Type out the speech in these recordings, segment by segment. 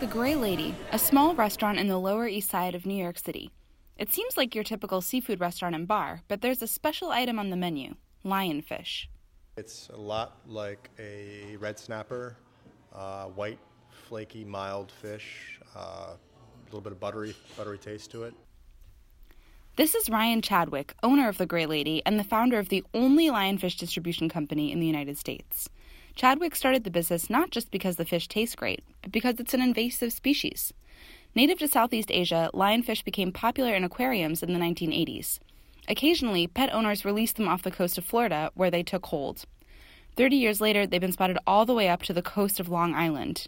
the Gray Lady, a small restaurant in the Lower East Side of New York City. It seems like your typical seafood restaurant and bar, but there's a special item on the menu lionfish. It's a lot like a red snapper, uh, white, flaky, mild fish, uh, a little bit of buttery, buttery taste to it. This is Ryan Chadwick, owner of the Gray Lady and the founder of the only lionfish distribution company in the United States. Chadwick started the business not just because the fish taste great, but because it's an invasive species. Native to Southeast Asia, lionfish became popular in aquariums in the 1980s. Occasionally, pet owners released them off the coast of Florida, where they took hold. Thirty years later, they've been spotted all the way up to the coast of Long Island.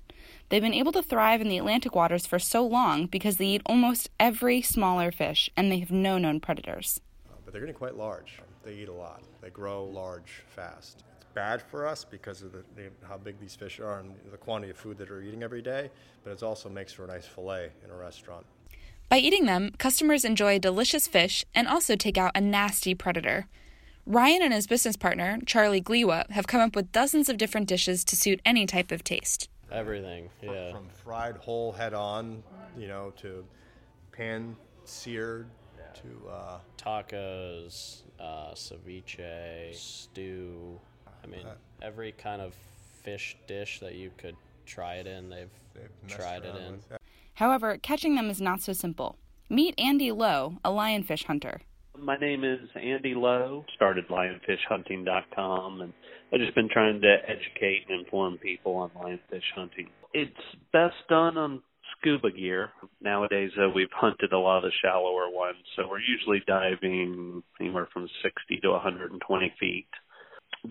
They've been able to thrive in the Atlantic waters for so long because they eat almost every smaller fish and they have no known predators. But they're getting quite large. They eat a lot. They grow large fast bad for us because of the, the, how big these fish are and the quantity of food that they're eating every day, but it also makes for a nice fillet in a restaurant. By eating them, customers enjoy delicious fish and also take out a nasty predator. Ryan and his business partner, Charlie Gliwa, have come up with dozens of different dishes to suit any type of taste. Everything, yeah. From fried whole head on, you know, to pan seared, to uh, tacos, uh, ceviche, stew, I mean, uh, every kind of fish dish that you could try it in, they've, they've tried it in. With. However, catching them is not so simple. Meet Andy Lowe, a lionfish hunter. My name is Andy Lowe. Started lionfishhunting.com, and I've just been trying to educate and inform people on lionfish hunting. It's best done on scuba gear. Nowadays, uh, we've hunted a lot of the shallower ones, so we're usually diving anywhere from 60 to 120 feet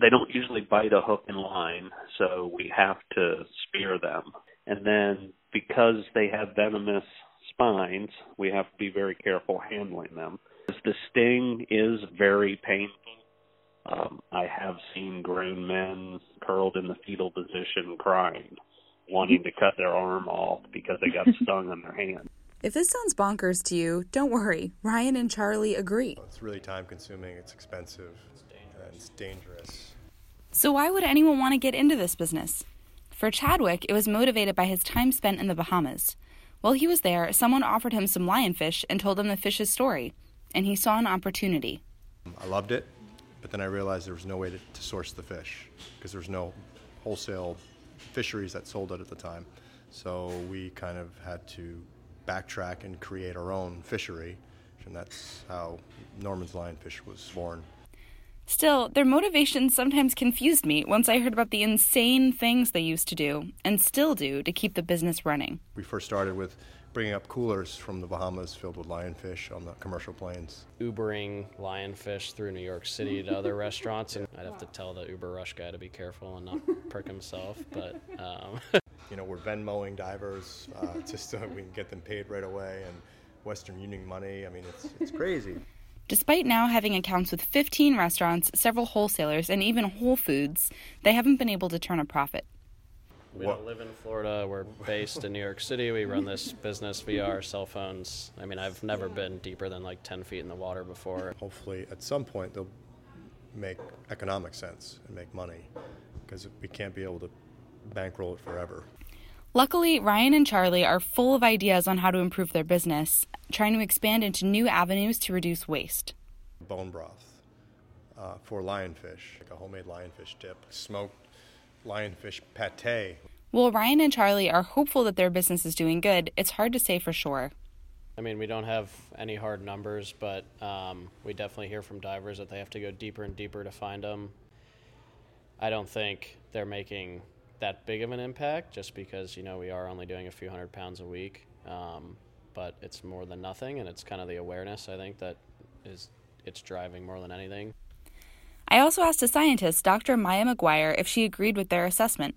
they don't usually bite a hook and line, so we have to spear them. And then because they have venomous spines, we have to be very careful handling them. The sting is very painful. Um, I have seen grown men curled in the fetal position crying, wanting to cut their arm off because they got stung on their hand. If this sounds bonkers to you, don't worry. Ryan and Charlie agree. It's really time consuming, it's expensive, and it's dangerous. So, why would anyone want to get into this business? For Chadwick, it was motivated by his time spent in the Bahamas. While he was there, someone offered him some lionfish and told him the fish's story, and he saw an opportunity. I loved it, but then I realized there was no way to, to source the fish because there was no wholesale fisheries that sold it at the time. So we kind of had to backtrack and create our own fishery, and that's how Norman's Lionfish was born. Still, their motivations sometimes confused me once I heard about the insane things they used to do and still do to keep the business running. We first started with bringing up coolers from the Bahamas filled with lionfish on the commercial planes. Ubering lionfish through New York City to other restaurants, and I'd have to tell the Uber Rush guy to be careful and not perk himself. But um. you know, we're Venmoing divers uh, just so we can get them paid right away, and Western Union money. I mean, it's it's crazy. Despite now having accounts with 15 restaurants, several wholesalers, and even Whole Foods, they haven't been able to turn a profit. We don't live in Florida. We're based in New York City. We run this business via our cell phones. I mean, I've never been deeper than like 10 feet in the water before. Hopefully, at some point, they'll make economic sense and make money because we can't be able to bankroll it forever. Luckily, Ryan and Charlie are full of ideas on how to improve their business, trying to expand into new avenues to reduce waste. Bone broth uh, for lionfish, like a homemade lionfish dip, smoked lionfish pate. While Ryan and Charlie are hopeful that their business is doing good, it's hard to say for sure. I mean, we don't have any hard numbers, but um, we definitely hear from divers that they have to go deeper and deeper to find them. I don't think they're making that big of an impact just because you know we are only doing a few hundred pounds a week. Um, but it's more than nothing and it's kind of the awareness i think that is it's driving more than anything. I also asked a scientist dr maya mcguire if she agreed with their assessment.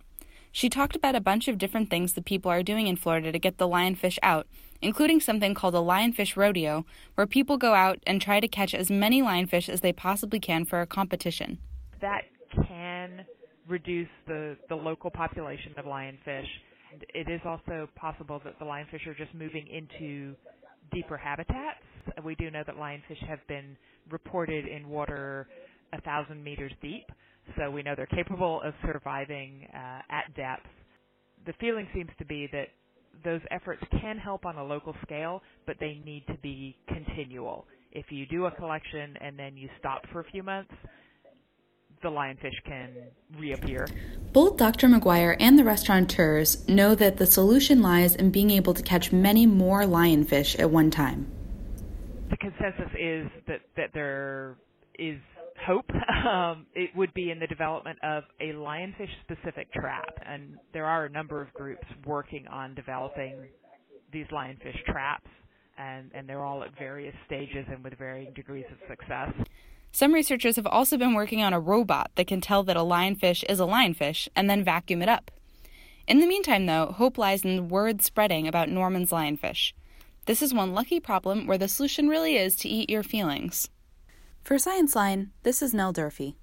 She talked about a bunch of different things that people are doing in florida to get the lionfish out including something called a lionfish rodeo where people go out and try to catch as many lionfish as they possibly can for a competition. That can reduce the, the local population of lionfish. It is also possible that the lionfish are just moving into deeper habitats. We do know that lionfish have been reported in water a thousand meters deep, so we know they're capable of surviving uh, at depth. The feeling seems to be that those efforts can help on a local scale, but they need to be continual. If you do a collection and then you stop for a few months, the lionfish can reappear. Both Dr. McGuire and the restaurateurs know that the solution lies in being able to catch many more lionfish at one time. The consensus is that, that there is hope. Um, it would be in the development of a lionfish specific trap, and there are a number of groups working on developing these lionfish traps, and, and they're all at various stages and with varying degrees of success. Some researchers have also been working on a robot that can tell that a lionfish is a lionfish and then vacuum it up. In the meantime, though, hope lies in the word spreading about Norman's lionfish. This is one lucky problem where the solution really is to eat your feelings. For Science Line, this is Nell Durfee.